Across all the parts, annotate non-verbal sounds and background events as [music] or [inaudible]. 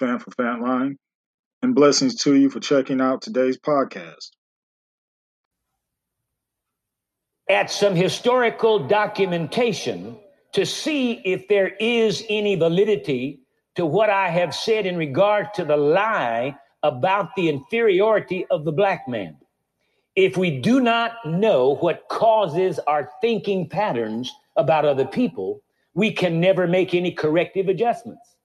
Fant for Fantline, and blessings to you for checking out today's podcast. At some historical documentation to see if there is any validity to what I have said in regard to the lie about the inferiority of the black man. If we do not know what causes our thinking patterns about other people, we can never make any corrective adjustments.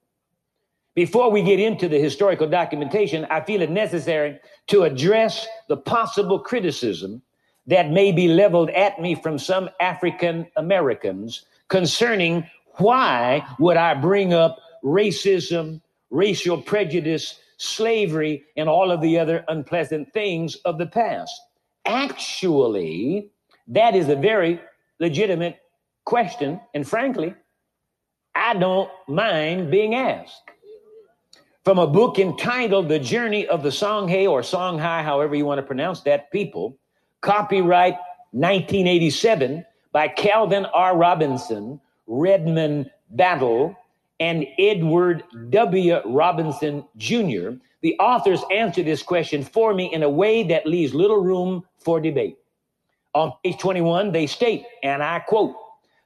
Before we get into the historical documentation, I feel it necessary to address the possible criticism that may be leveled at me from some African Americans concerning why would I bring up racism, racial prejudice, slavery, and all of the other unpleasant things of the past. Actually, that is a very legitimate question, and frankly, I don't mind being asked from a book entitled The Journey of the Songhay or Songhai, however you want to pronounce that, people, copyright 1987 by Calvin R. Robinson, Redmond Battle, and Edward W. Robinson Jr. The authors answer this question for me in a way that leaves little room for debate. On page 21, they state, and I quote,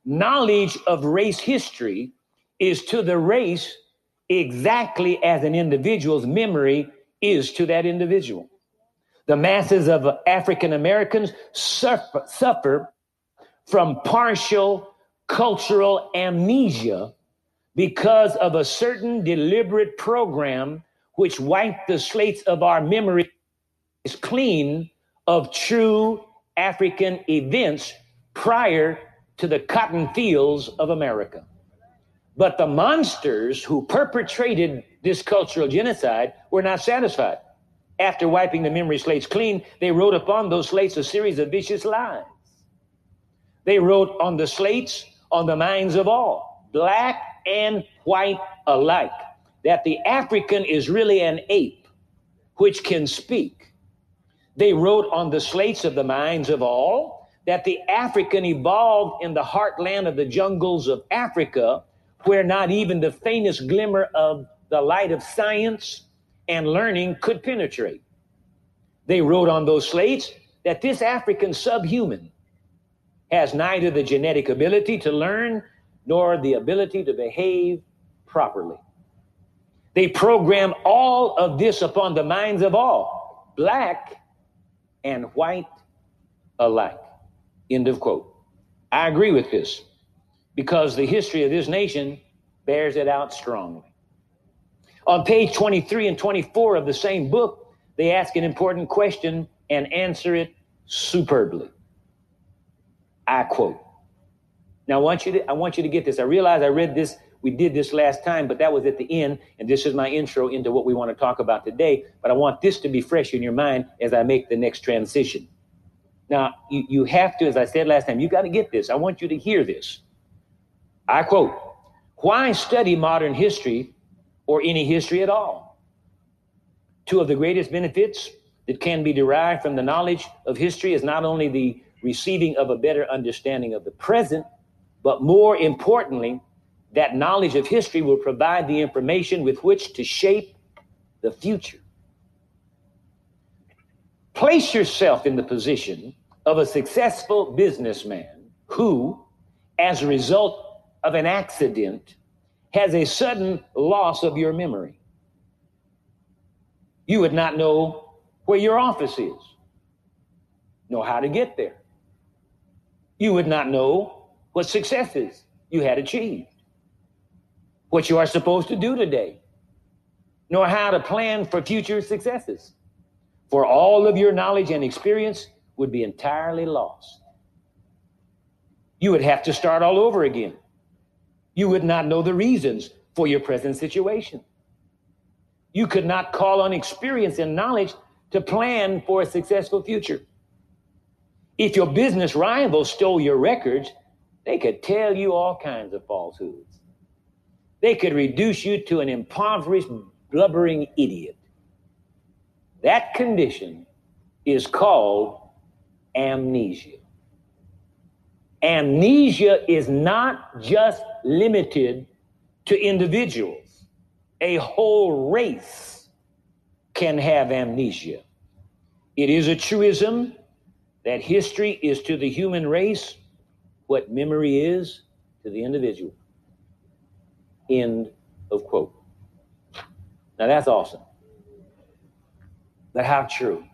knowledge of race history is to the race exactly as an individual's memory is to that individual. The masses of African Americans suffer, suffer from partial cultural amnesia because of a certain deliberate program which wiped the slates of our memories clean of true African events prior to the cotton fields of America. But the monsters who perpetrated this cultural genocide were not satisfied. After wiping the memory slates clean, they wrote upon those slates a series of vicious lies. They wrote on the slates, on the minds of all, black and white alike, that the African is really an ape which can speak. They wrote on the slates of the minds of all that the African evolved in the heartland of the jungles of Africa where not even the faintest glimmer of the light of science and learning could penetrate. They wrote on those slates that this African subhuman has neither the genetic ability to learn nor the ability to behave properly. They program all of this upon the minds of all, black and white alike. End of quote. I agree with this because the history of this nation bears it out strongly. On page 23 and 24 of the same book, they ask an important question and answer it superbly. I quote. Now I want you to I want you to get this. I realize I read this, we did this last time, but that was at the end, and this is my intro into what we want to talk about today. But I want this to be fresh in your mind as I make the next transition. Now, you, you have to, as I said last time, you got to get this. I want you to hear this. I quote, why study modern history or any history at all? Two of the greatest benefits that can be derived from the knowledge of history is not only the receiving of a better understanding of the present, but more importantly, that knowledge of history will provide the information with which to shape the future. Place yourself in the position of a successful businessman who, as a result of an accident has a sudden loss of your memory. You would not know where your office is, know how to get there. You would not know what successes you had achieved, what you are supposed to do today, nor how to plan for future successes. For all of your knowledge and experience would be entirely lost. You would have to start all over again You would not know the reasons for your present situation. You could not call on experience and knowledge to plan for a successful future. If your business rivals stole your records, they could tell you all kinds of falsehoods. They could reduce you to an impoverished, blubbering idiot. That condition is called amnesia. Amnesia is not just limited to individuals, a whole race can have amnesia. It is a truism that history is to the human race what memory is to the individual. End of quote. Now that's awesome. But how true?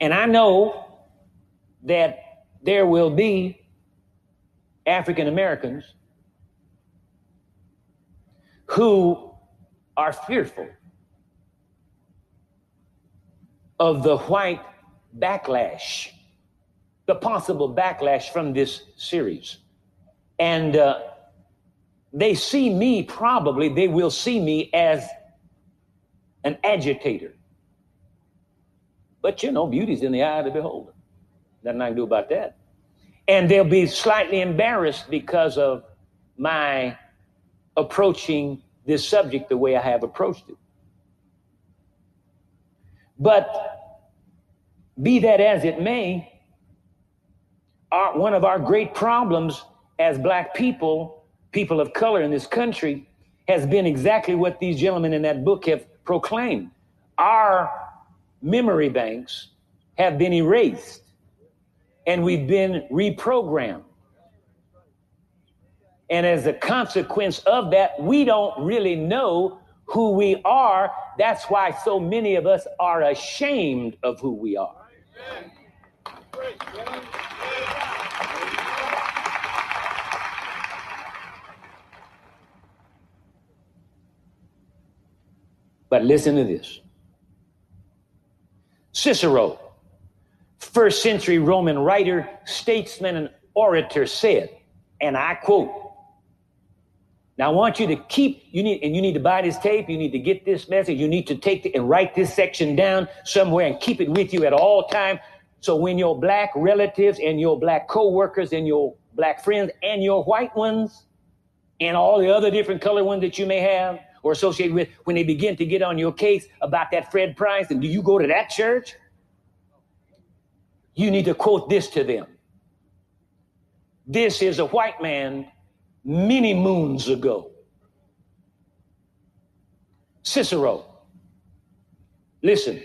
And I know that there will be African Americans who are fearful of the white backlash, the possible backlash from this series. And uh, they see me, probably, they will see me as an agitator. But you know, beauty's in the eye of the beholder. Nothing I can do about that. And they'll be slightly embarrassed because of my approaching this subject the way I have approached it. But be that as it may, our, one of our great problems as black people, people of color in this country, has been exactly what these gentlemen in that book have proclaimed. Our memory banks have been erased and we've been reprogrammed. And as a consequence of that, we don't really know who we are. That's why so many of us are ashamed of who we are. But listen to this Cicero, first century Roman writer, statesman, and orator, said, and I quote, now I want you to keep, you need, and you need to buy this tape, you need to get this message, you need to take the, and write this section down somewhere and keep it with you at all time. So when your black relatives and your black co-workers and your black friends and your white ones and all the other different color ones that you may have or associate with, when they begin to get on your case about that Fred Price, and do you go to that church? You need to quote this to them. This is a white man many moons ago. Cicero. Listen,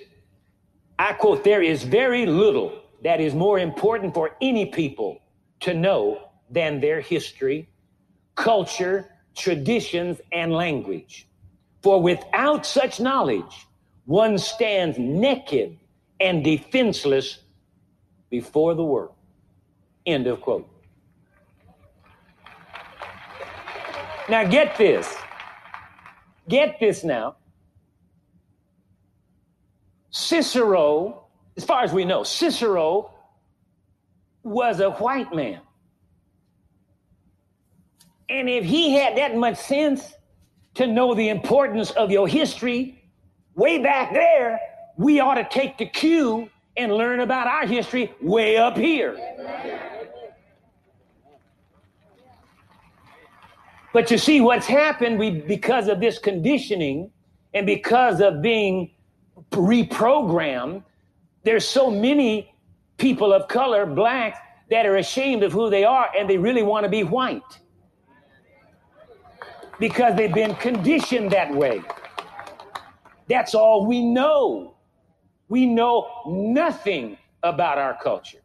I quote, there is very little that is more important for any people to know than their history, culture, traditions, and language. For without such knowledge, one stands naked and defenseless before the world. End of quote. Now, get this. Get this now. Cicero, as far as we know, Cicero was a white man. And if he had that much sense to know the importance of your history way back there, we ought to take the cue and learn about our history way up here. But you see, what's happened we, because of this conditioning and because of being reprogrammed, there's so many people of color, blacks, that are ashamed of who they are and they really want to be white because they've been conditioned that way. That's all we know. We know nothing about our culture.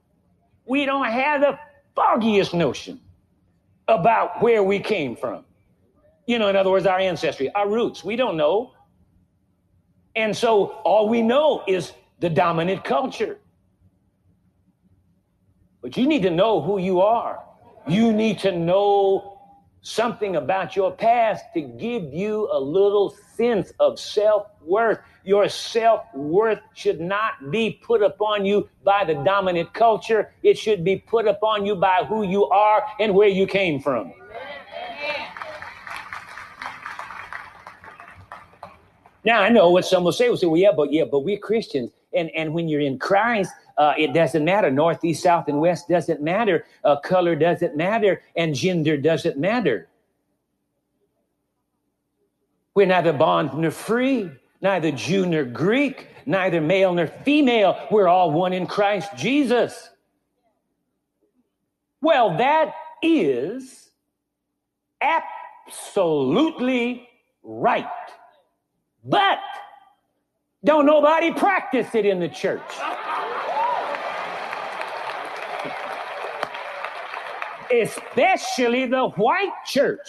We don't have the foggiest notion about where we came from. You know, in other words, our ancestry, our roots. We don't know. And so all we know is the dominant culture. But you need to know who you are. You need to know something about your past to give you a little sense of self worth. Your self worth should not be put upon you by the dominant culture, it should be put upon you by who you are and where you came from. Now, I know what some will say, will say, well, yeah, but yeah, but we're Christians. And, and when you're in Christ, uh, it doesn't matter. North, east, south, and west doesn't matter. Uh, color doesn't matter, and gender doesn't matter. We're neither bond nor free, neither Jew nor Greek, neither male nor female. We're all one in Christ Jesus. Well, that is absolutely right. But don't nobody practice it in the church. Especially the white church.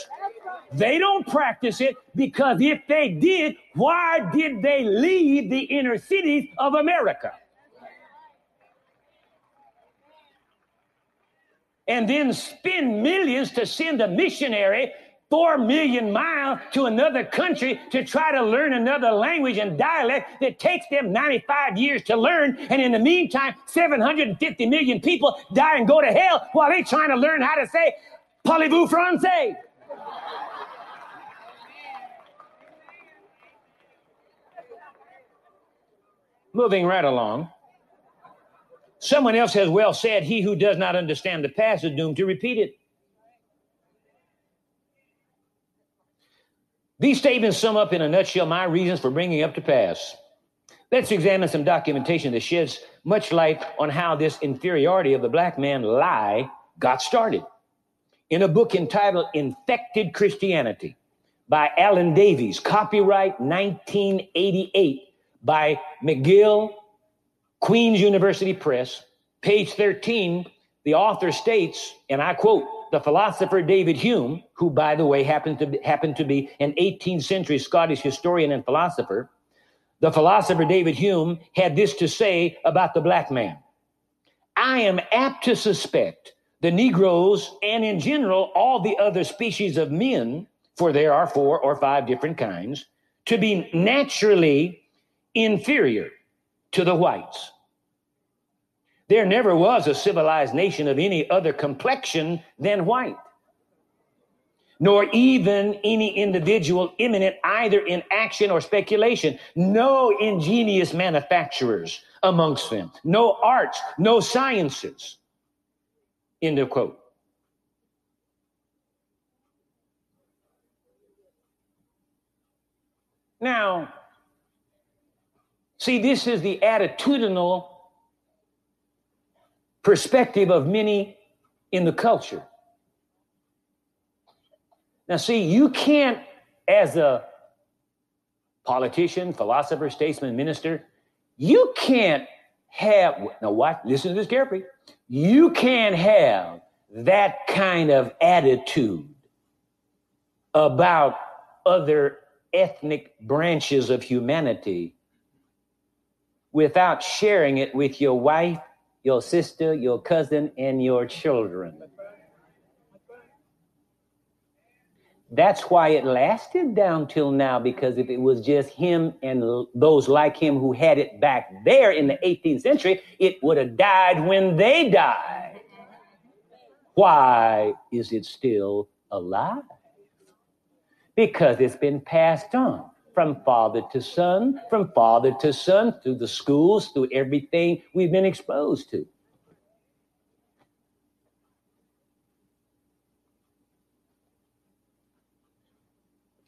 They don't practice it because if they did, why did they leave the inner cities of America? And then spend millions to send a missionary four million miles to another country to try to learn another language and dialect that takes them 95 years to learn. And in the meantime, 750 million people die and go to hell while they're trying to learn how to say, Parlez-vous français? Moving right along. Someone else has well said, He who does not understand the past is doomed to repeat it. These statements sum up in a nutshell my reasons for bringing up to pass. Let's examine some documentation that sheds much light on how this inferiority of the black man lie got started. In a book entitled Infected Christianity by Alan Davies, copyright 1988 by McGill, Queen's University Press, page 13, the author states, and I quote, the philosopher David Hume, who, by the way, happened to be, happened to be an 18th century Scottish historian and philosopher, the philosopher David Hume had this to say about the black man. I am apt to suspect the Negroes and, in general, all the other species of men, for there are four or five different kinds, to be naturally inferior to the whites. There never was a civilized nation of any other complexion than white, nor even any individual eminent either in action or speculation. No ingenious manufacturers amongst them, no arts, no sciences. End of quote. Now, see, this is the attitudinal perspective of many in the culture. Now, see, you can't, as a politician, philosopher, statesman, minister, you can't have, now what? Listen to this carefully. You can't have that kind of attitude about other ethnic branches of humanity without sharing it with your wife your sister, your cousin, and your children. That's why it lasted down till now, because if it was just him and those like him who had it back there in the 18th century, it would have died when they died. Why is it still alive? Because it's been passed on from father to son, from father to son, through the schools, through everything we've been exposed to.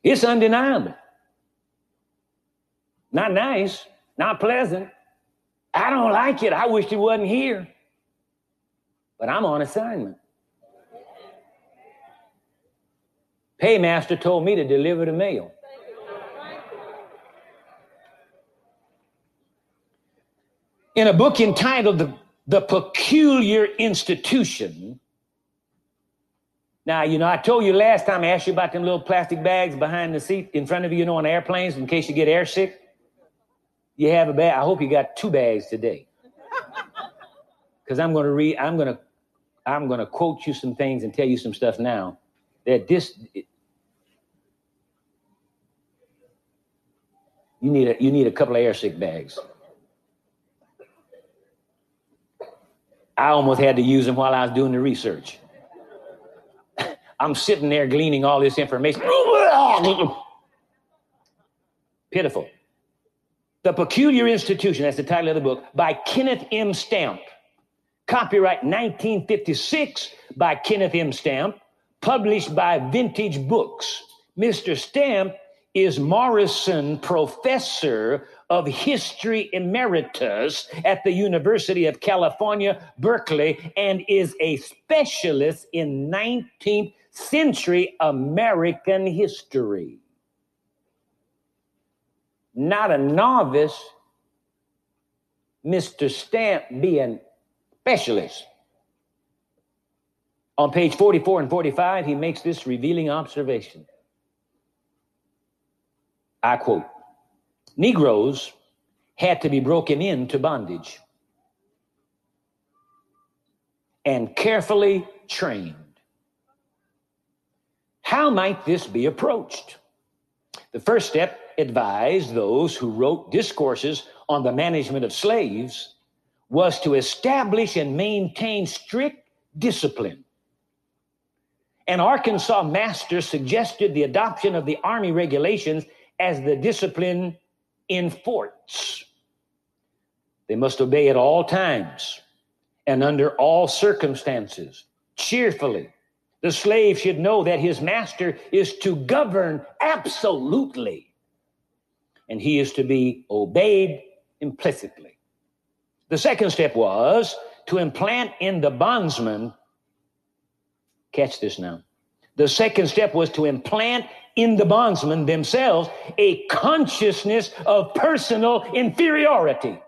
It's undeniable. Not nice, not pleasant. I don't like it. I wish it wasn't here. But I'm on assignment. Paymaster told me to deliver the mail. In a book entitled The, the Peculiar Institution. Now, you know, I told you last time I asked you about them little plastic bags behind the seat in front of you, you know, on airplanes in case you get airsick. You have a bag. I hope you got two bags today. [laughs] Because I'm going to read, I'm going to, I'm going to quote you some things and tell you some stuff now that this, it, you need a, you need a couple of airsick bags. I almost had to use them while I was doing the research. I'm sitting there gleaning all this information. Pitiful. The Peculiar Institution, that's the title of the book, by Kenneth M. Stampp. Copyright 1956 by Kenneth M. Stampp, published by Vintage Books. Mr. Stampp is Morrison Professor of History Emeritus at the University of California, Berkeley, and is a specialist in 19th century American history. Not a novice, Mr. Stampp being specialist. On page 44 and 45, he makes this revealing observation. I quote Negroes had to be broken into bondage and carefully trained. How might this be approached? The first step advised those who wrote discourses on the management of slaves was to establish and maintain strict discipline. An Arkansas master suggested the adoption of the Army regulations as the discipline in forts. They must obey at all times and under all circumstances, cheerfully. The slave should know that his master is to govern absolutely, and he is to be obeyed implicitly. The second step was to implant in the bondsman, catch this now. The second step was to implant in the bondsmen themselves a consciousness of personal inferiority.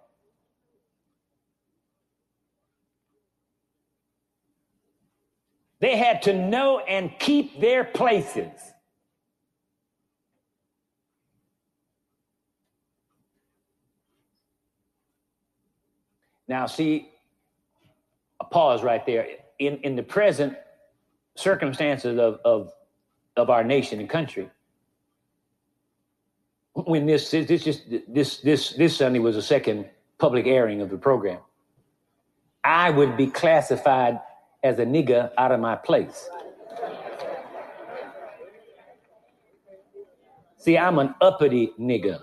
They had to know and keep their places. Now, see, a pause right there. In, in the present circumstances of, of of our nation and country. When this this just this this this Sunday was a second public airing of the program, I would be classified as a nigger out of my place. See, I'm an uppity nigger.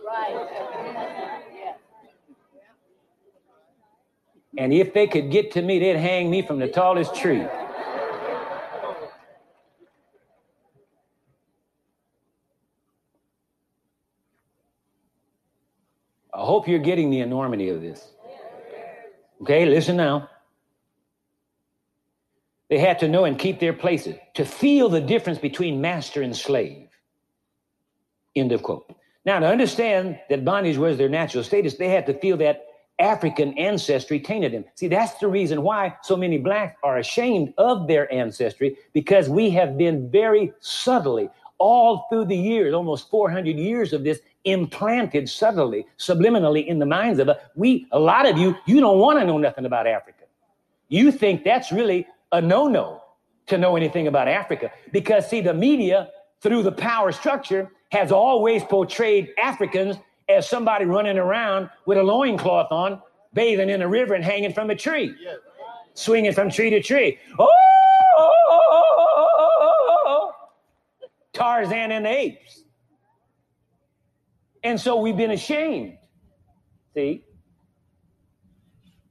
And if they could get to me, they'd hang me from the tallest tree. I hope you're getting the enormity of this. Okay, listen now. They had to know and keep their places, to feel the difference between master and slave. End of quote. Now, to understand that bondage was their natural status, they had to feel that African ancestry tainted them. See, that's the reason why so many blacks are ashamed of their ancestry because we have been very subtly, all through the years, almost 400 years of this, implanted subtly, subliminally in the minds of us. We, a lot of you, you don't want to know nothing about Africa. You think that's really a no-no to know anything about Africa because see, the media through the power structure has always portrayed Africans as somebody running around with a loincloth on, bathing in a river and hanging from a tree, swinging from tree to tree. Oh, Tarzan and the apes. And so we've been ashamed. See?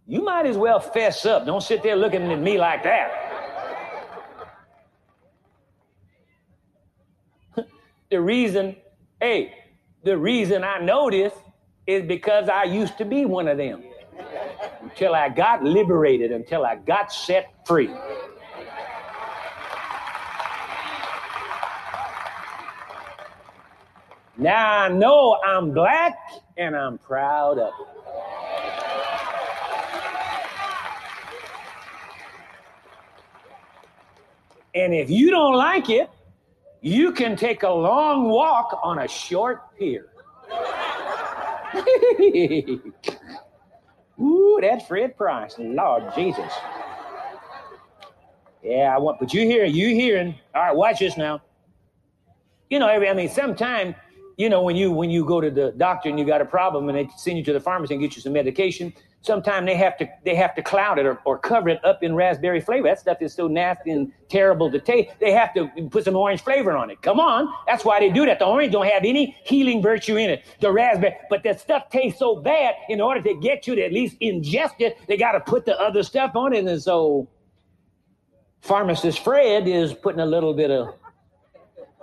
You might as well fess up. Don't sit there looking at me like that. [laughs] the reason, hey, the reason I know this is because I used to be one of them until I got liberated, until I got set free. Now I know I'm black and I'm proud of it. And if you don't like it, you can take a long walk on a short pier. [laughs] Ooh, that's Fred Price. Lord Jesus. Yeah, I want, but you hear, you hearing. All right, watch this now. You know, every, I mean, sometimes you know, when you when you go to the doctor and you got a problem and they send you to the pharmacy and get you some medication, Sometimes they have to they have to cloud it or, or cover it up in raspberry flavor. That stuff is so nasty and terrible to taste. They have to put some orange flavor on it. Come on, that's why they do that. The orange don't have any healing virtue in it. The raspberry, but that stuff tastes so bad. In order to get you to at least ingest it, they got to put the other stuff on it. And so, pharmacist Fred is putting a little bit of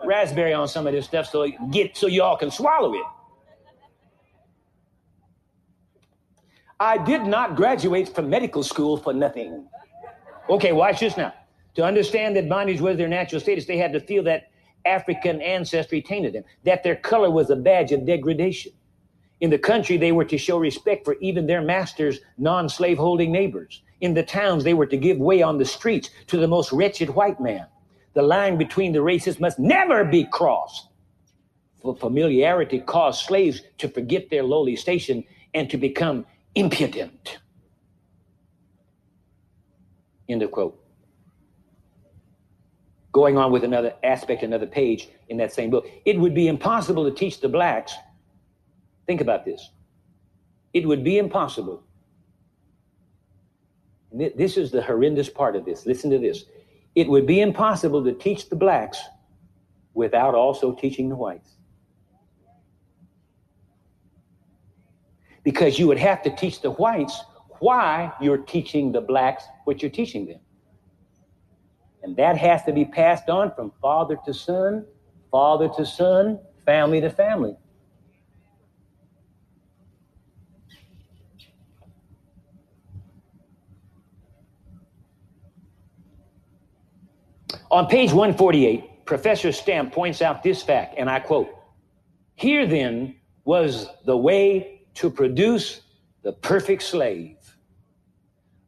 raspberry on some of this stuff so get so y'all can swallow it. I did not graduate from medical school for nothing. Okay, watch this now. To understand that bondage was their natural status, they had to feel that African ancestry tainted them, that their color was a badge of degradation. In the country, they were to show respect for even their masters' non slave holding neighbors. In the towns, they were to give way on the streets to the most wretched white man. The line between the races must never be crossed. For familiarity caused slaves to forget their lowly station and to become impudent. End of quote. Going on with another aspect, another page in that same book. It would be impossible to teach the blacks. Think about this. It would be impossible. This is the horrendous part of this. Listen to this. It would be impossible to teach the blacks without also teaching the whites. because you would have to teach the whites why you're teaching the blacks what you're teaching them. And that has to be passed on from father to son, father to son, family to family. On page 148, Professor Stampp points out this fact, and I quote Here then was the way to produce the perfect slave.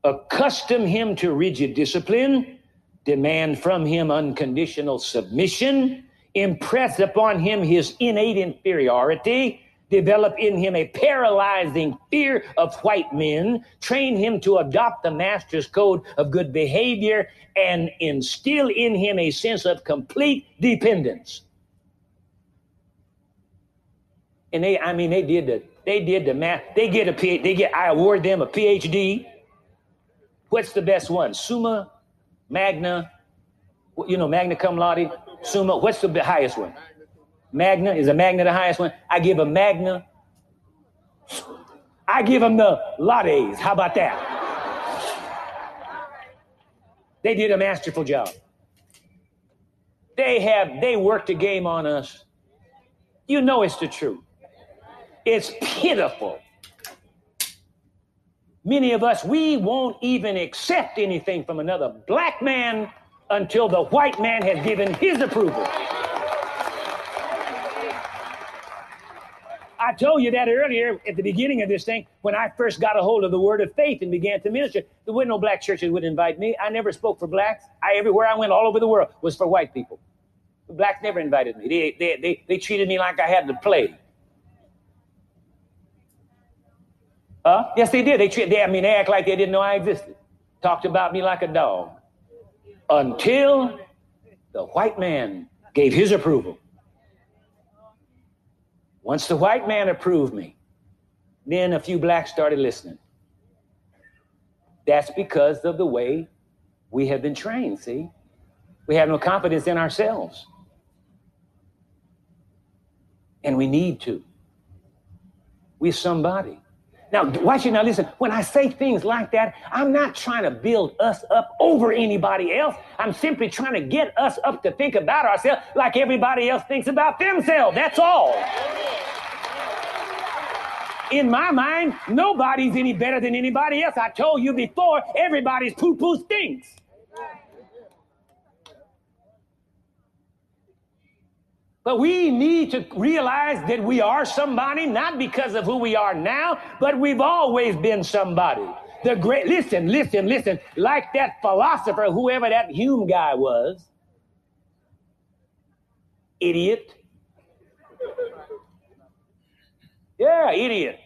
Accustom him to rigid discipline, demand from him unconditional submission, impress upon him his innate inferiority, develop in him a paralyzing fear of white men, train him to adopt the master's code of good behavior, and instill in him a sense of complete dependence. And they, I mean, they did the they did the math. They get a P. They get. I award them a PhD. What's the best one? Summa, Magna. You know, Magna cum laude. Summa. What's the highest one? Magna is a Magna the highest one. I give a Magna. I give them the laudes. How about that? They did a masterful job. They have. They worked a game on us. You know it's the truth. It's pitiful. Many of us, we won't even accept anything from another black man until the white man has given his approval. I told you that earlier at the beginning of this thing when I first got a hold of the word of faith and began to minister. There were no black churches would invite me. I never spoke for blacks. I everywhere I went all over the world was for white people. The blacks never invited me. They, they, they, they treated me like I had the plague. Huh? Yes, they did. They, treat, they, I mean, they act like they didn't know I existed. Talked about me like a dog. Until the white man gave his approval. Once the white man approved me, then a few blacks started listening. That's because of the way we have been trained, see? We have no confidence in ourselves. And we need to. We're somebody. Now, watch it now. Listen, when I say things like that, I'm not trying to build us up over anybody else. I'm simply trying to get us up to think about ourselves like everybody else thinks about themselves. That's all. In my mind, nobody's any better than anybody else. I told you before, everybody's poo poo stinks. But we need to realize that we are somebody, not because of who we are now, but we've always been somebody. The great, listen, listen, listen, like that philosopher, whoever that Hume guy was, idiot. Yeah, idiot.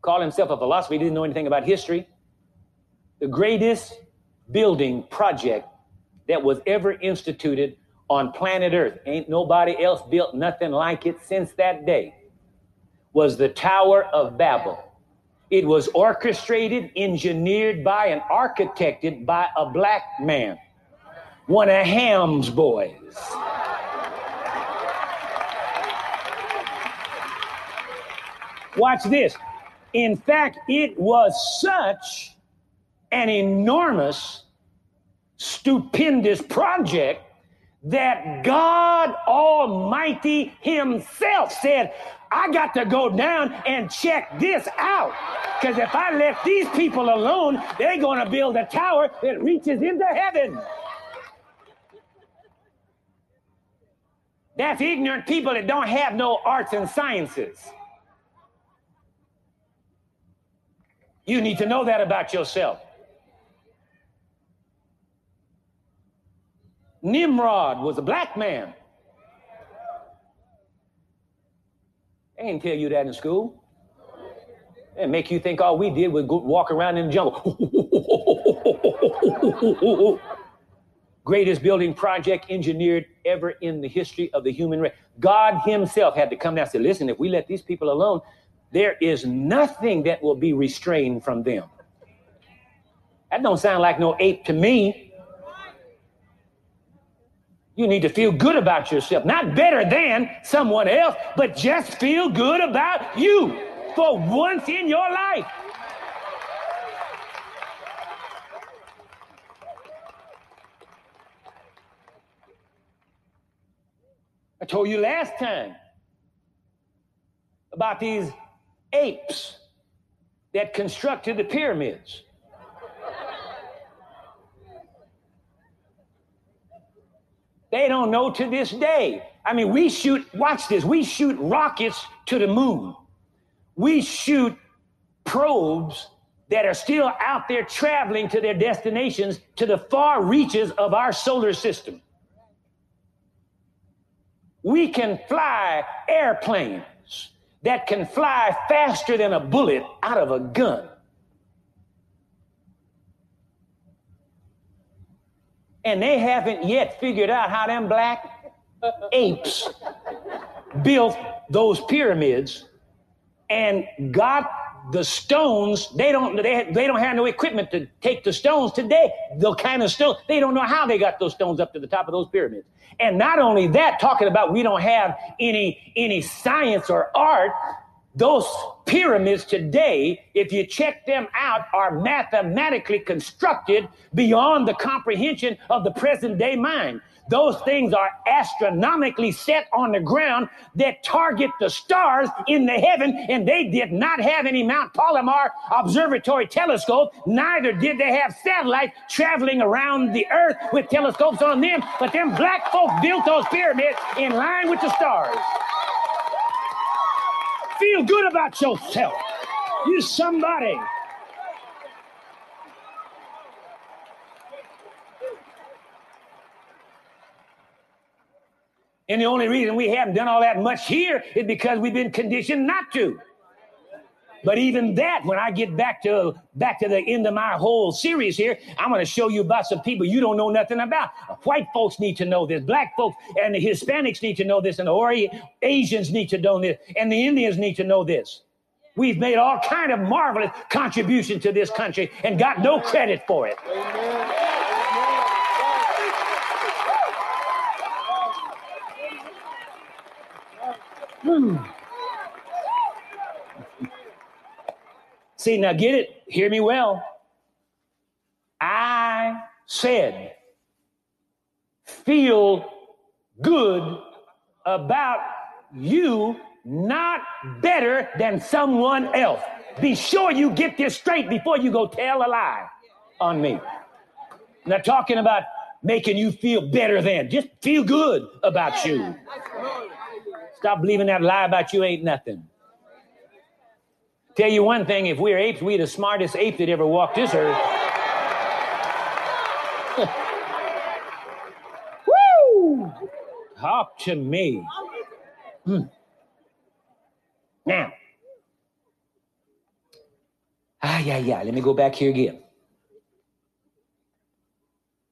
Call himself a philosopher, he didn't know anything about history. The greatest building project that was ever instituted on planet Earth. Ain't nobody else built nothing like it since that day. Was the Tower of Babel. It was orchestrated, engineered by, and architected by a black man, one of Ham's boys. Watch this. In fact, it was such an enormous, stupendous project that God Almighty Himself said, I got to go down and check this out. Because if I left these people alone, they're going to build a tower that reaches into heaven. That's ignorant people that don't have no arts and sciences. You need to know that about yourself. Nimrod was a black man. They didn't tell you that in school. And make you think all we did was go walk around in the jungle. [laughs] Greatest building project engineered ever in the history of the human race. God Himself had to come down and say, listen, if we let these people alone, there is nothing that will be restrained from them. That don't sound like no ape to me. You need to feel good about yourself, not better than someone else, but just feel good about you for once in your life. I told you last time about these apes that constructed the pyramids. They don't know to this day. I mean, we shoot, watch this, we shoot rockets to the moon. We shoot probes that are still out there traveling to their destinations to the far reaches of our solar system. We can fly airplanes that can fly faster than a bullet out of a gun. And they haven't yet figured out how them black apes built those pyramids and got the stones. They don't they, they don't have no equipment to take the stones today. The kind of stone they don't know how they got those stones up to the top of those pyramids. And not only that, talking about we don't have any any science or art. Those pyramids today, if you check them out, are mathematically constructed beyond the comprehension of the present day mind. Those things are astronomically set on the ground that target the stars in the heaven, and they did not have any Mount Palomar observatory telescope. Neither did they have satellites traveling around the earth with telescopes on them, but them black folk built those pyramids in line with the stars. Feel good about yourself. You somebody. And the only reason we haven't done all that much here is because we've been conditioned not to. But even that, when I get back to back to the end of my whole series here, I'm going to show you about some people you don't know nothing about. White folks need to know this. Black folks and the Hispanics need to know this, and the Ori- Asians need to know this, and the Indians need to know this. We've made all kind of marvelous contribution to this country and got no credit for it. Hmm. See, now get it, hear me well. I said, feel good about you, not better than someone else. Be sure you get this straight before you go tell a lie on me. Not talking about making you feel better than, just feel good about you. Stop believing that lie about you ain't nothing. Tell you one thing, if we're apes, we're the smartest ape that ever walked this earth. [laughs] Woo! Talk to me. Hmm. Now, ah, yeah, yeah. Let me go back here again.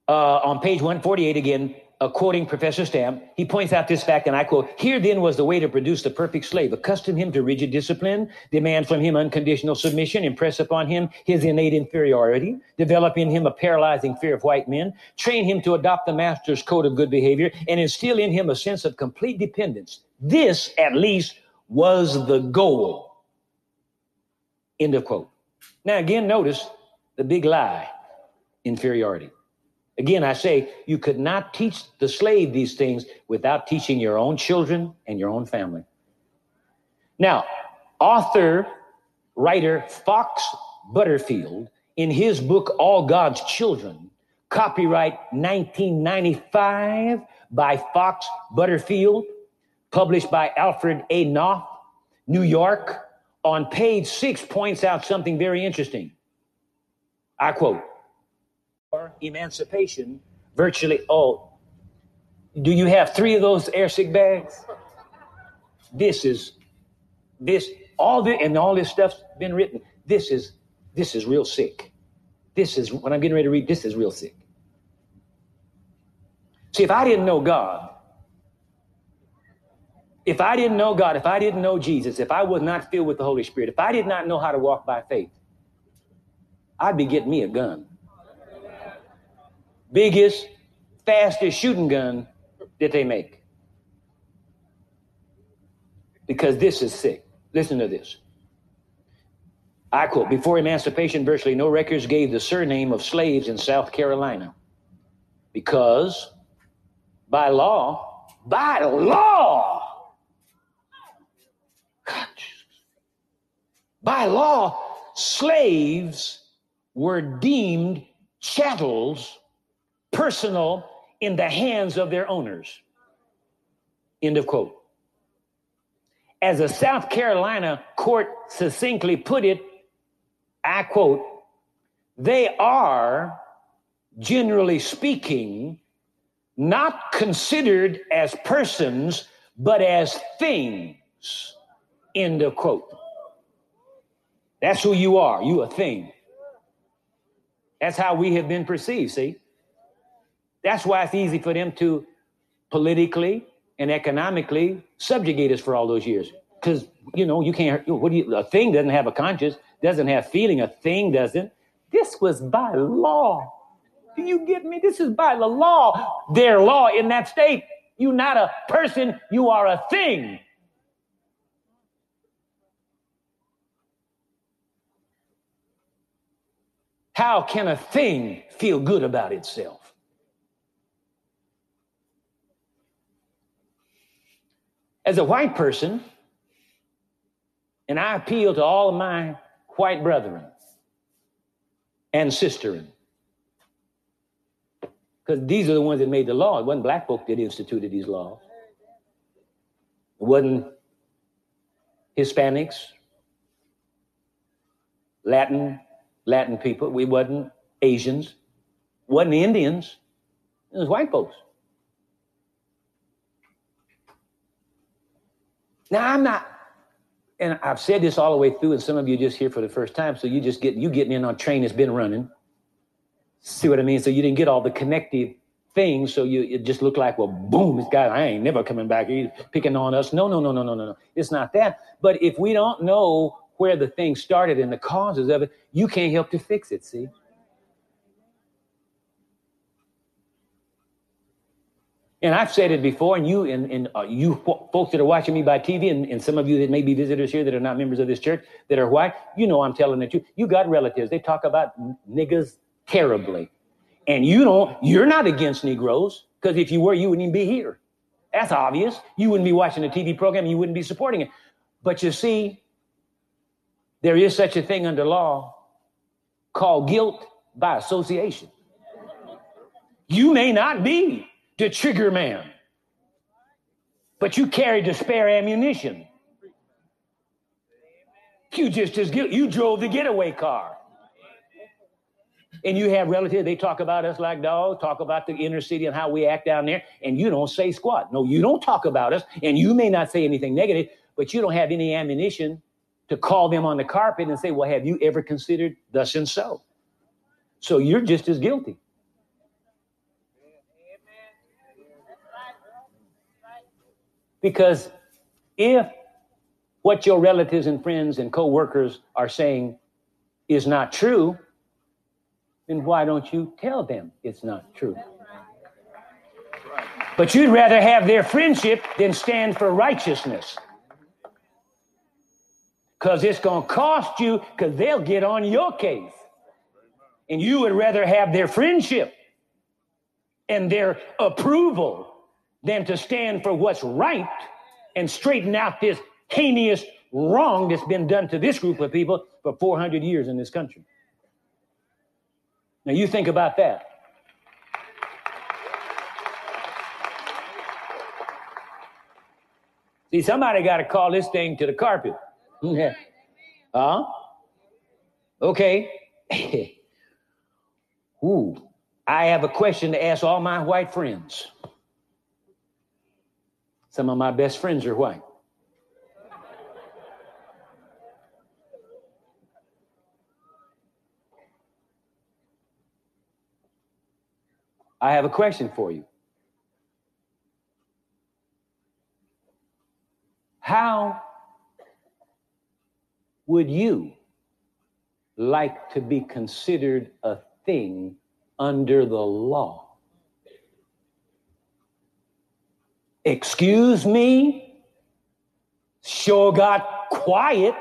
Uh, on page 148 again, uh, quoting Professor Stampp, he points out this fact, and I quote, Here then was the way to produce the perfect slave, accustom him to rigid discipline, demand from him unconditional submission, impress upon him his innate inferiority, develop in him a paralyzing fear of white men, train him to adopt the master's code of good behavior, and instill in him a sense of complete dependence. This, at least, was the goal. End of quote. Now, again, notice the big lie inferiority. Again, I say you could not teach the slave these things without teaching your own children and your own family. Now, author, writer Fox Butterfield, in his book, All God's Children, copyright 1995 by Fox Butterfield, published by Alfred A. Knopf, New York, on page six points out something very interesting. I quote, emancipation virtually oh do you have three of those airsick bags? This is this all the and all this stuff's been written. This is this is real sick. This is when i'm getting ready to read this is real sick. See if i didn't know god if i didn't know god if i didn't know jesus if i was not filled with the holy spirit if i did not know how to walk by faith i'd be getting me a gun biggest, fastest shooting gun that they make. Because this is sick. Listen to this. I quote Before emancipation, virtually no records gave the surname of slaves in South Carolina because by law, by law, God, by law, slaves were deemed chattels personal in the hands of their owners. End of quote. As a South Carolina court succinctly put it, I quote, they are, generally speaking, not considered as persons, but as things. End of quote. That's who you are. You a thing. That's how we have been perceived, see? That's why it's easy for them to politically and economically subjugate us for all those years. Because you know you can't. What do you? A thing doesn't have a conscience, doesn't have feeling. A thing doesn't. This was by law. Do you get me? This is by the law. Their law in that state. You're not a person. You are a thing. How can a thing feel good about itself? As a white person, and I appeal to all of my white brethren and sisterin, because these are the ones that made the law. It wasn't black folk that instituted these laws. It wasn't Hispanics, Latin, Latin people. We wasn't Asians. Wasn't Indians. It was white folks. Now I'm not, and I've said this all the way through, and some of you just here for the first time, so you just get you getting in on train that's been running. See what I mean? So you didn't get all the connective things, so you it just looked like, well, boom, this guy, I ain't never coming back. He's picking on us. No, no, no, no, no, no, no. It's not that. But if we don't know where the thing started and the causes of it, you can't help to fix it. See? And I've said it before, and you and, and uh, you folks that are watching me by TV, and, and some of you that may be visitors here that are not members of this church that are white, you know I'm telling the truth. You got relatives. They talk about niggas terribly. And you don't, you're not against Negroes, because if you were, you wouldn't even be here. That's obvious. You wouldn't be watching a TV program, you wouldn't be supporting it. But you see, there is such a thing under law called guilt by association. You may not be the trigger man. But you carried the spare ammunition. You just as guilty. You drove the getaway car. And you have relatives, they talk about us like dogs, talk about the inner city and how we act down there, and you don't say squat. No, you don't talk about us, and you may not say anything negative, but you don't have any ammunition to call them on the carpet and say, Well, have you ever considered thus and so? So you're just as guilty. Because if what your relatives and friends and co-workers are saying is not true, then why don't you tell them it's not true? But you'd rather have their friendship than stand for righteousness. Because it's going to cost you, because they'll get on your case. And you would rather have their friendship and their approval than to stand for what's right and straighten out this heinous wrong that's been done to this group of people for 400 years in this country. Now, you think about that. See, somebody got to call this thing to the carpet. [laughs] huh? Okay. [laughs] Ooh, I have a question to ask all my white friends. Some of my best friends are white. I have a question for you. How would you like to be considered a thing under the law? Excuse me? Sure got quiet.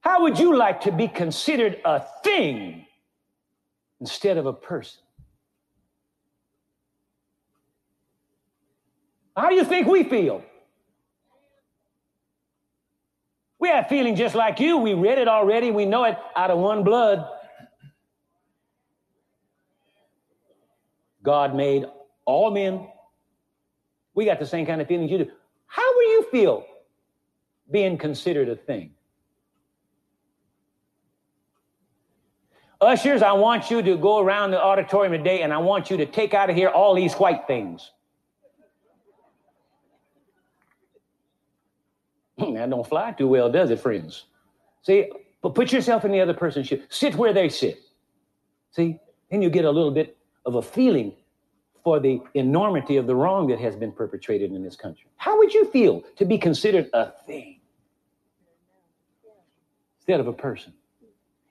How would you like to be considered a thing instead of a person? How do you think we feel? We have feeling just like you. We read it already. We know it out of one blood. God made all men. We got the same kind of feelings you do. How will you feel being considered a thing? Ushers, I want you to go around the auditorium today and I want you to take out of here all these white things. Hmm, that don't fly too well, does it, friends? See, but put yourself in the other person's shoes. Sit where they sit. See, then you get a little bit of a feeling for the enormity of the wrong that has been perpetrated in this country. How would you feel to be considered a thing instead of a person?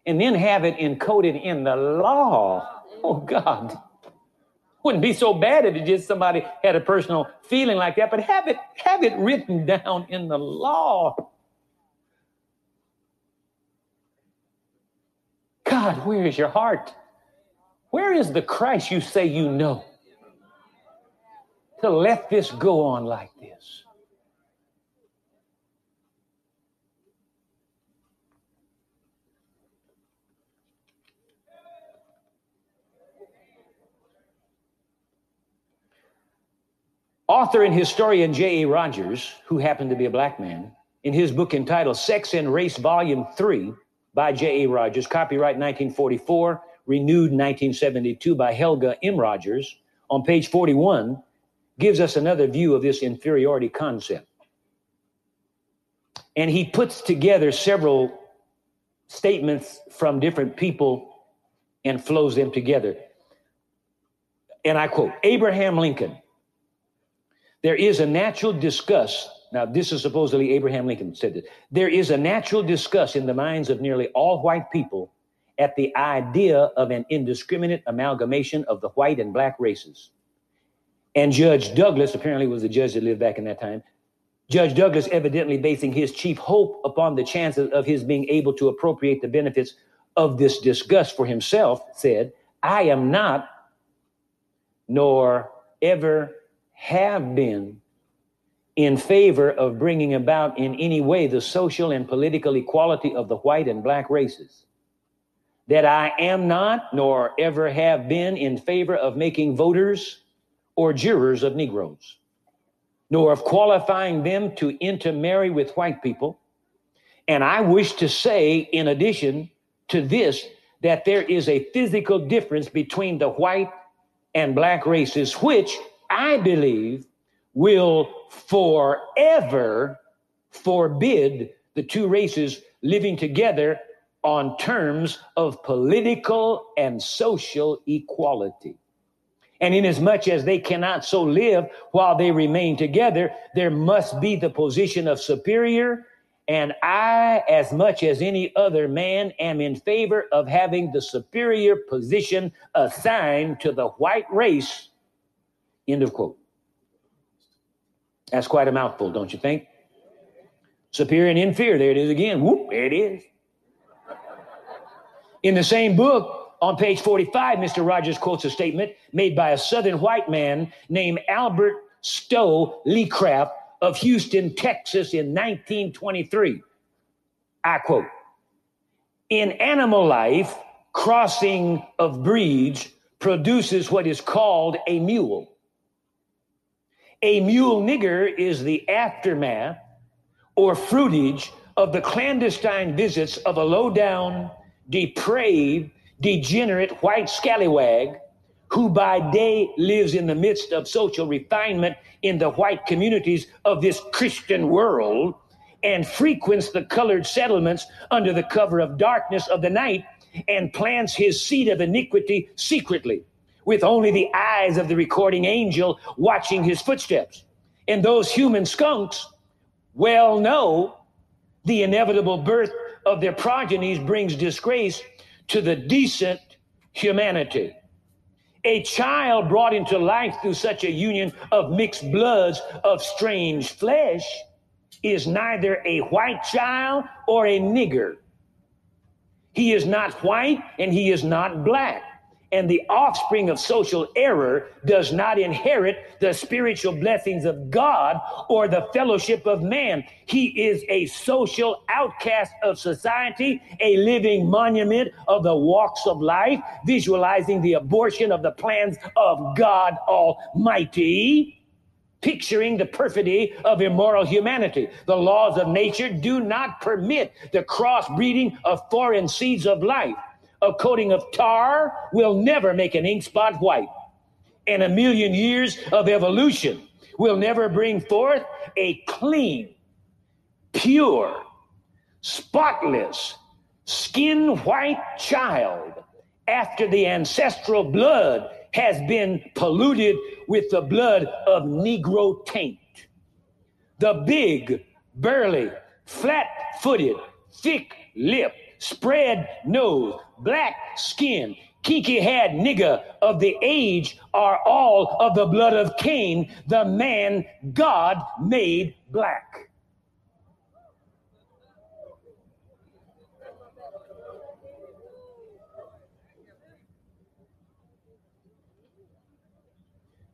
And then have it encoded in the law. Oh, God. Wouldn't be so bad if it just somebody had a personal feeling like that, but have it have it written down in the law. God, where is your heart? Where is the Christ you say you know? To let this go on like this. Author and historian J.A. Rogers, who happened to be a black man, in his book entitled Sex and Race, Volume 3 by J.A. Rogers, copyright 1944, renewed 1972 by Helga M. Rogers, on page 41, gives us another view of this inferiority concept. And he puts together several statements from different people and flows them together. And I quote Abraham Lincoln, there is a natural disgust. Now, this is supposedly Abraham Lincoln said this. There is a natural disgust in the minds of nearly all white people at the idea of an indiscriminate amalgamation of the white and black races. And Judge Douglas apparently was the judge that lived back in that time. Judge Douglas, evidently basing his chief hope upon the chances of his being able to appropriate the benefits of this disgust for himself, said, I am not, nor ever have been, in favor of bringing about in any way the social and political equality of the white and black races. That I am not, nor ever have been, in favor of making voters or jurors of Negroes, nor of qualifying them to intermarry with white people. And I wish to say, in addition to this, that there is a physical difference between the white and black races, which I believe will forever forbid the two races living together on terms of political and social equality. And inasmuch as they cannot so live while they remain together, there must be the position of superior. And I, as much as any other man, am in favor of having the superior position assigned to the white race. End of quote. That's quite a mouthful, don't you think? Superior and inferior. There it is again. Whoop, there it is. In the same book, on page 45, Mr. Rogers quotes a statement made by a Southern white man named Albert Stowe Leecraft of Houston, Texas in 1923. I quote In animal life, crossing of breeds produces what is called a mule. A mule nigger is the aftermath or fruitage of the clandestine visits of a low down, depraved, degenerate white scallywag who by day lives in the midst of social refinement in the white communities of this Christian world and frequents the colored settlements under the cover of darkness of the night and plants his seed of iniquity secretly with only the eyes of the recording angel watching his footsteps. And those human skunks well know the inevitable birth of their progenies brings disgrace to the decent humanity. A child brought into life through such a union of mixed bloods of strange flesh is neither a white child or a nigger. He is not white and he is not black and the offspring of social error does not inherit the spiritual blessings of God or the fellowship of man. He is a social outcast of society, a living monument of the walks of life, visualizing the abortion of the plans of God Almighty picturing the perfidy of immoral humanity. The laws of nature do not permit the crossbreeding of foreign seeds of life. A coating of tar will never make an ink spot white. And a million years of evolution will never bring forth a clean, pure, spotless, skin white child after the ancestral blood has been polluted with the blood of Negro taint. The big, burly, flat footed, thick lipped, spread nose, black skin, kinky haired nigger of the age are all of the blood of Cain, the man God made black.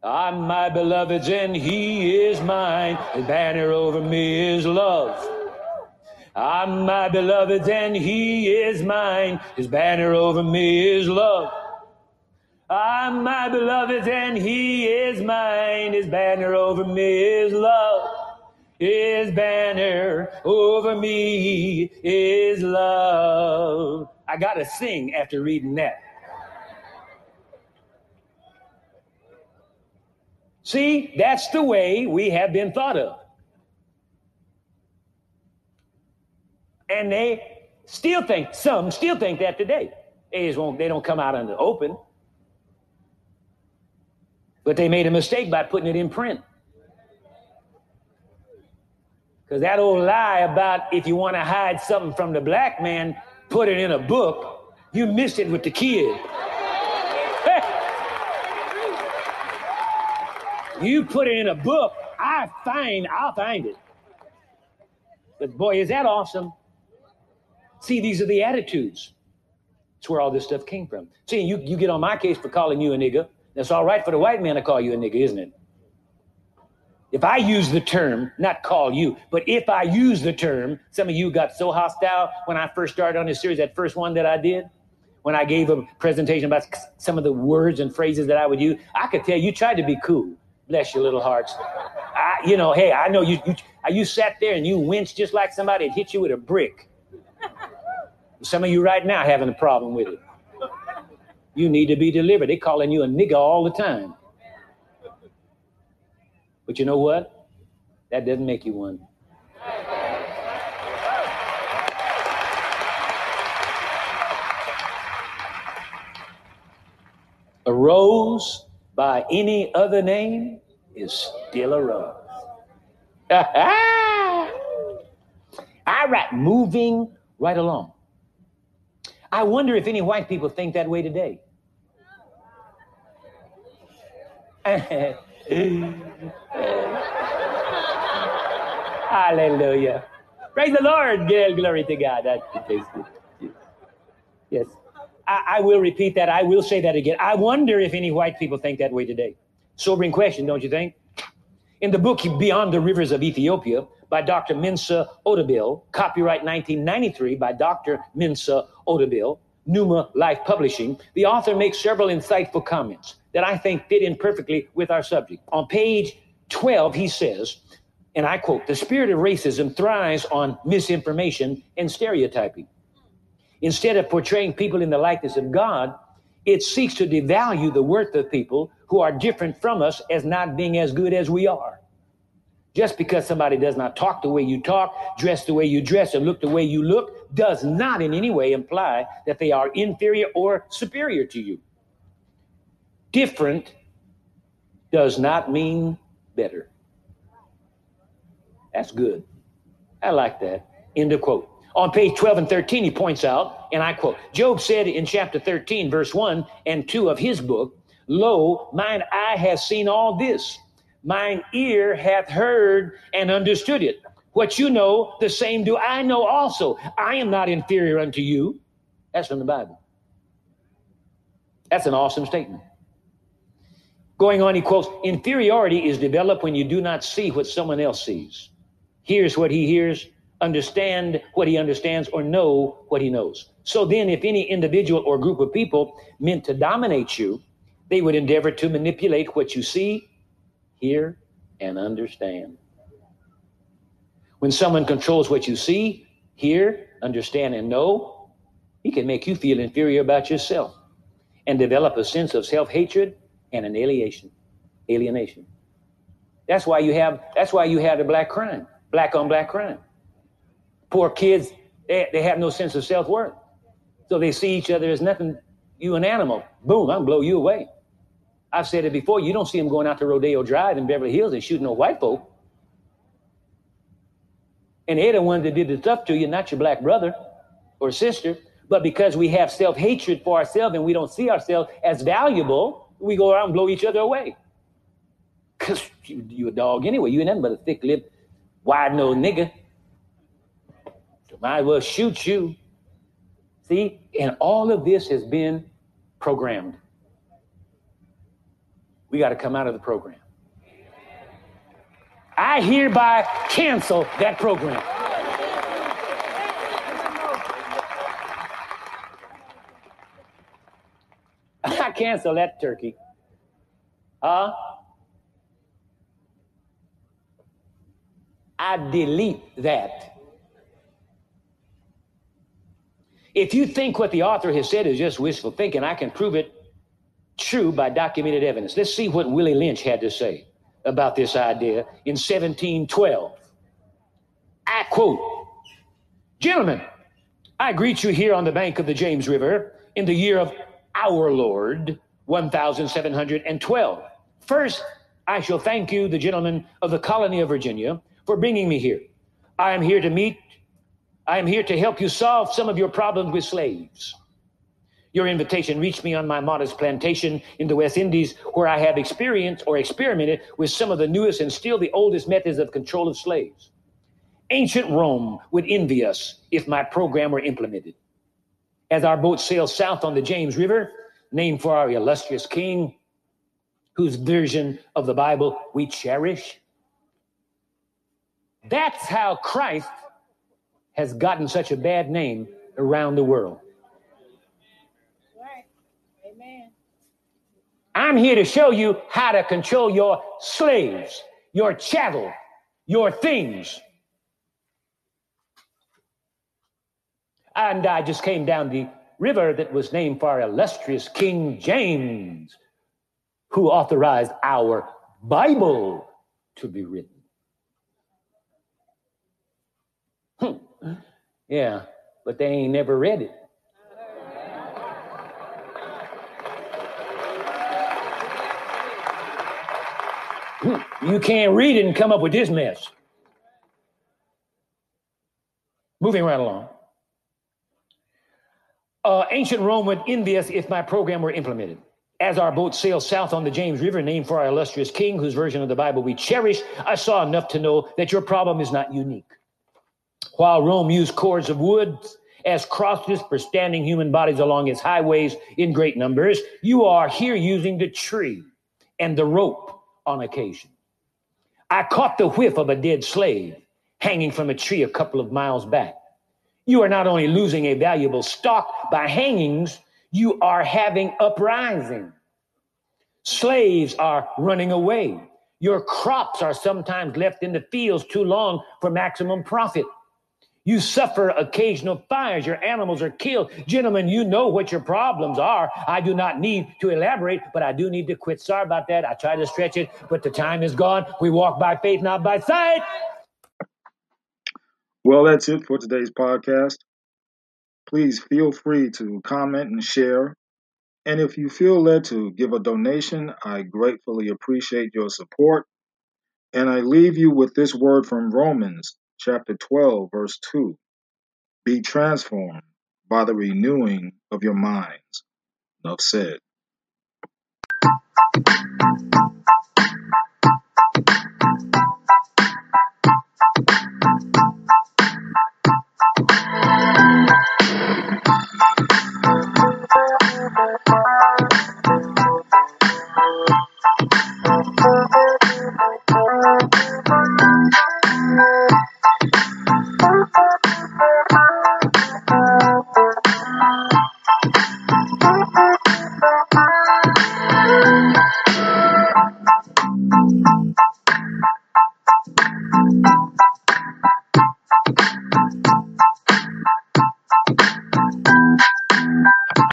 I'm my beloved's and he is mine. The banner over me is love. I'm my beloved's and he is mine. His banner over me is love. I'm my beloved's and he is mine. His banner over me is love. His banner over me is love. I got to sing after reading that. See, that's the way we have been thought of. And they still think, some still think that today. They just won't, they don't come out in the open. But they made a mistake by putting it in print. Because that old lie about if you want to hide something from the black man, put it in a book, you missed it with the kid. [laughs] you put it in a book, I find, I'll find it. But boy, is that awesome. See, these are the attitudes. That's where all this stuff came from. See, you, you get on my case for calling you a nigger. That's all right for the white man to call you a nigger, isn't it? If I use the term, not call you, but if I use the term, some of you got so hostile when I first started on this series, that first one that I did, when I gave a presentation about some of the words and phrases that I would use, I could tell you tried to be cool. Bless your little hearts. I, you know, hey, I know you, you, you sat there and you winced just like somebody had hit you with a brick. Some of you right now having a problem with it. You need to be delivered. They calling you a nigger all the time. But you know what? That doesn't make you one. A rose by any other name is still a rose. [laughs] All right, moving right along. I wonder if any white people think that way today. [laughs] Hallelujah. Praise the Lord. Glory to God. That's the case. Yes. I, I, will repeat that. I will say that again. I wonder if any white people think that way today. Sobering question, don't you think? In the book Beyond the Rivers of Ethiopia by Dr. Mensa Otabil, copyright 1993 by Dr. Mensa Otabil, Pneuma Life Publishing, the author makes several insightful comments that I think fit in perfectly with our subject. On page 12, he says, and I quote, the spirit of racism thrives on misinformation and stereotyping. Instead of portraying people in the likeness of God, it seeks to devalue the worth of people who are different from us as not being as good as we are. Just because somebody does not talk the way you talk, dress the way you dress, and look the way you look, does not in any way imply that they are inferior or superior to you. Different does not mean better. That's good. I like that. End of quote. On page 12 and 13, he points out, and I quote Job said in chapter 13, verse 1 and 2 of his book, Lo, mine eye has seen all this, mine ear hath heard and understood it. What you know, the same do I know also. I am not inferior unto you. That's from the Bible. That's an awesome statement. Going on, he quotes Inferiority is developed when you do not see what someone else sees, hears what he hears, understand what he understands or know what he knows. So then, if any individual or group of people meant to dominate you, they would endeavor to manipulate what you see, hear, and understand. When someone controls what you see, hear, understand, and know, he can make you feel inferior about yourself and develop a sense of self-hatred and an alienation. Alienation. That's why you have that's why you have the black crime, black on black crime. Poor kids, they, they have no sense of self worth. So they see each other as nothing, you an animal. Boom, I'm blow you away. I've said it before, you don't see them going out to Rodeo Drive in Beverly Hills and shooting no white folk. And they're the ones that did the stuff to you, not your black brother or sister. But because we have self hatred for ourselves and we don't see ourselves as valuable, we go around and blow each other away. Because you, you a dog anyway. You ain't nothing but a thick lipped, wide nosed nigga So might as well shoot you. See, and all of this has been programmed. We got to come out of the program. I hereby cancel that program. [laughs] I cancel that turkey. Huh? I delete that. If you think what the author has said is just wishful thinking, I can prove it true by documented evidence. Let's see what Willie Lynch had to say about this idea in 1712. I quote, Gentlemen, I greet you here on the bank of the James River in the year of our Lord, 1712. First, I shall thank you, the gentlemen of the colony of Virginia, for bringing me here. I am here to meet I am here to help you solve some of your problems with slaves. Your invitation reached me on my modest plantation in the West Indies, where I have experienced or experimented with some of the newest and still the oldest methods of control of slaves. Ancient Rome would envy us if my program were implemented. As our boat sails south on the James River, named for our illustrious king, whose version of the Bible we cherish, that's how Christ has gotten such a bad name around the world. Amen. I'm here to show you how to control your slaves, your chattel, your things. And I just came down the river that was named for illustrious King James, who authorized our Bible to be written. Hmm. Yeah, but they ain't never read it. You can't read it and come up with this mess. Moving right along. Uh, ancient Rome would envy us if my program were implemented. As our boat sailed south on the James River, named for our illustrious king, whose version of the Bible we cherish, I saw enough to know that your problem is not unique. While Rome used cords of wood as crosses for standing human bodies along its highways in great numbers, you are here using the tree and the rope on occasion. I caught the whiff of a dead slave hanging from a tree a couple of miles back. You are not only losing a valuable stock by hangings, you are having uprising. Slaves are running away. Your crops are sometimes left in the fields too long for maximum profit. You suffer occasional fires. Your animals are killed. Gentlemen, you know what your problems are. I do not need to elaborate, but I do need to quit. Sorry about that. I tried to stretch it, but the time is gone. We walk by faith, not by sight. Well, that's it for today's podcast. Please feel free to comment and share. And if you feel led to give a donation, I gratefully appreciate your support. And I leave you with this word from Romans chapter 12, verse 2. Be transformed by the renewing of your minds. Enough said.